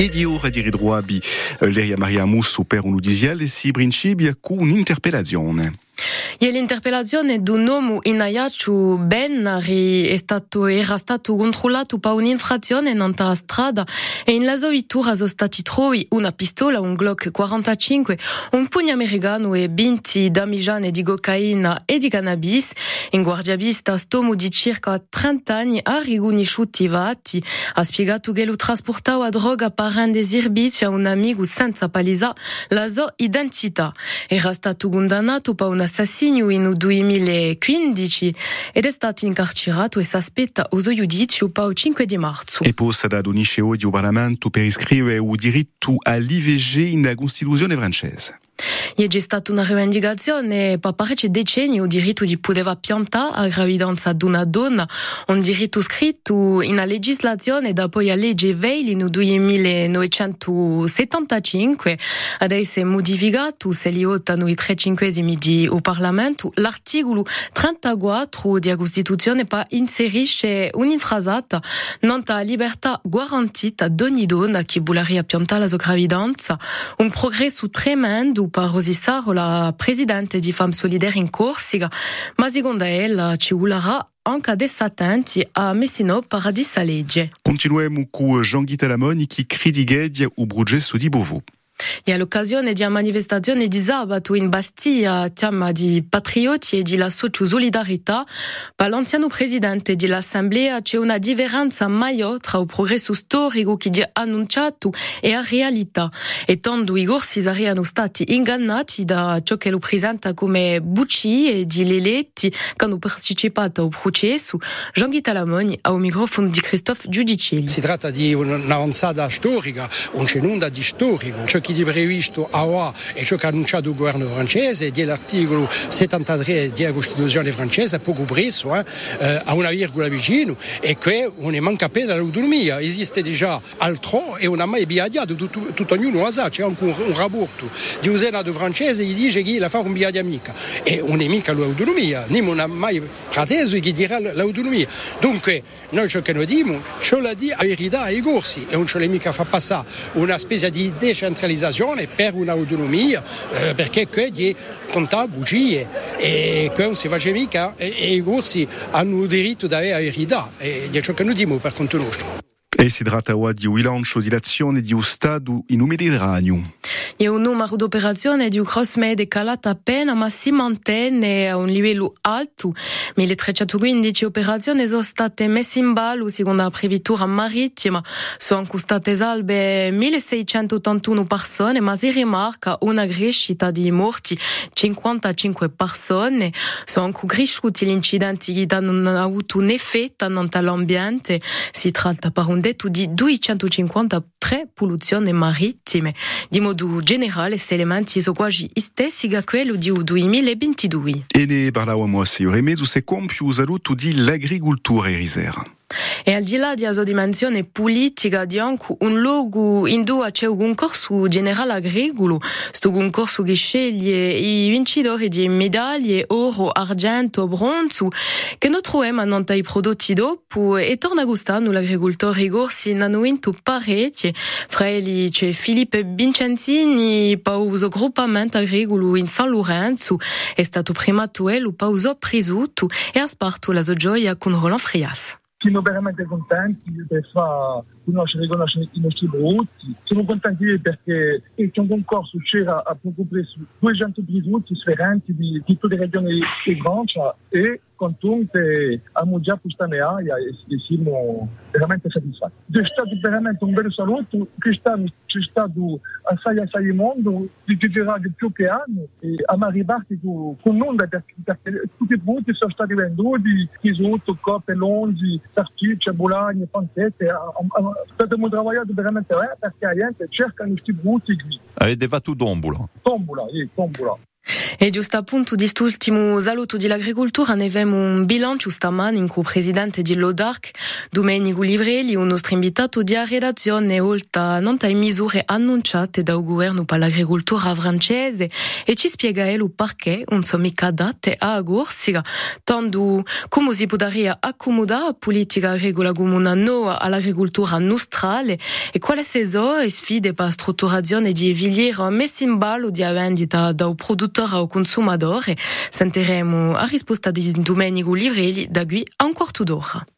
E di ora di ridroabi Leria Maria Musso per un udisiale si principia con un'interpellazione. E l'interpellazione d'un uomo in Bennari è stato, era stato controllato per un'infrazione in una strada e in la sua vettura sono stati trovati una pistola, un Glock 45, un pugno americano e 20 damigiane di cocaina e di cannabis. In guardiabista stomo di circa 30 anni ha riconosciuto i fatti, ha spiegato che lo trasportava droga per rendere servizio a un amico senza palisa la sua identità. Era stato condannato per un assassinio in 2015 ed è stato incarcerato e si aspetta uso giudizio per il 5 di marzo. E possa da donisce oggi al Parlamento per iscrivere il diritto all'IVG nella Costituzione francese. È già stata una rivendicazione per parecchi decenni il diritto di poter piantare a gravidanza di donna, un diritto scritto in una legislazione dopo la legge Veil nel 1975, adesso è modificato, se li votano i tre cinquesimi di o Parlamento, l'articolo 34 della Costituzione per inserisce un'infrasata non la libertà garantita ad donna che vorrebbe piantare la sua gravidanza, un progresso tremendo per Rosy Saro, la presidente di Femmes Solidaires in Corsica, ma secondo ella ci vorrà anche adesso attenti a Messino Paradis legge. Continuiamo con Jean-Guy Talamoni che critica il progetto di Beauvau. E all'occasione di una manifestazione di sabato in Bastia, chiama di patrioti e di la solidarietà, per l'anziano presidente dell'Assemblea c'è una differenza maggiore tra il progresso storico che è annunciato e la realtà, e tanto i corsi sarebbero stati ingannati da ciò che lo presenta come bucci e di leletti che hanno partecipato al processo. Jean-Guy Talamoni al microfono di Christophe Giudicelli. Si tratta di un'avanzata storica, un cenunda di storico, ciò che di previsto a OA e ciò che ha annunciato il governo francese dell'articolo 73 della Costituzione francese poco preso eh, a una virgola vicino e che non manca appena l'autonomia. Esiste già altro e non ha mai biadiato. Tutto, tutto ognuno lo sa c'è anche un, un rapporto di un senato francese che dice che la fa un biadia mica e non è mica l'autonomia non ha mai preteso che dirà l'autonomia. Dunque noi ciò che noi diciamo ce la di a verità ai corsi e non ce l'è mica fa passare una spesa di decentralizzazione per un'autonomia eh, perché che di contare bugie e che non si faccia mica e, e i corsi hanno il diritto di avere la e è ciò che noi diciamo per conto nostro. E si tratta di. E un numero operazioni di cross med è calato appena, ma si mantiene a un livello alto. 1315 operazioni sono state messe in ballo secondo la previtura marittima. Sono state salve 1681 persone, ma si rimarca una crescita di morti 55 persone. Sono cresciuti gli incidenti che hanno avuto un effetto nell'ambiente. Si tratta per un detto di 253 polluzioni marittime. Di modo generale, questi elementi sono quasi stessi che quello di 2022. E ne parlavamo a Signore Mezzo, se compiu saluto di l'agricoltura erisera. E al di là di dimensione politica di anche un luogo in cui c'è un concorso generale agricolo, questo concorso che sceglie i vincitori di medaglie oro, argento, bronzo, che noi troviamo nei prodotti dopo. E torna gustare l'agricoltore Gorsi hanno vinto fra elli c'è Filippo Vincenzini il gruppamento agricolo in San Lorenzo, è stato primato ello per il presuto e ha sparto la sua gioia con Roland Frias. Siamo veramente contenti di far conoscere, i nostri brutti. Siamo contenti perché un concorso c'era a poco preso 200 brutti differenti di tutte le regioni di Francia e contente abbiamo già questa medaglia e siamo veramente soddisfatti. È stato veramente un bel saluto, quest'anno c'è stato assai assai mondo, di girare più che anno e a arrivati con, noi perché, tutti i prodotti sono stati venduti, risotto, coppe, longi, salsicce, bologne, pancette, abbiamo lavorato veramente bene perché la gente cerca questi qui. Avete fatto tombola? Tombola, sì, tombola. E giusto appunto di quest'ultimo saluto dell'agricoltura ne abbiamo un bilancio stamane in cui il di Lodarc, Domenico Livrelli, un nostro invitato di redazione, oltre non ai misure annunciate dal governo per l'agricoltura francese e ci spiega il perché non sono mica adatte a Corsica, tanto come si potrebbe accomodare la politica agricola comune no all'agricoltura nostrale e quali sono le sfide per strutturazione di filiere messe in ballo di vendita dal produttore ao consumador. Sentiremo a risposta di Domenico Livrelli da qui a un quarto d'ora.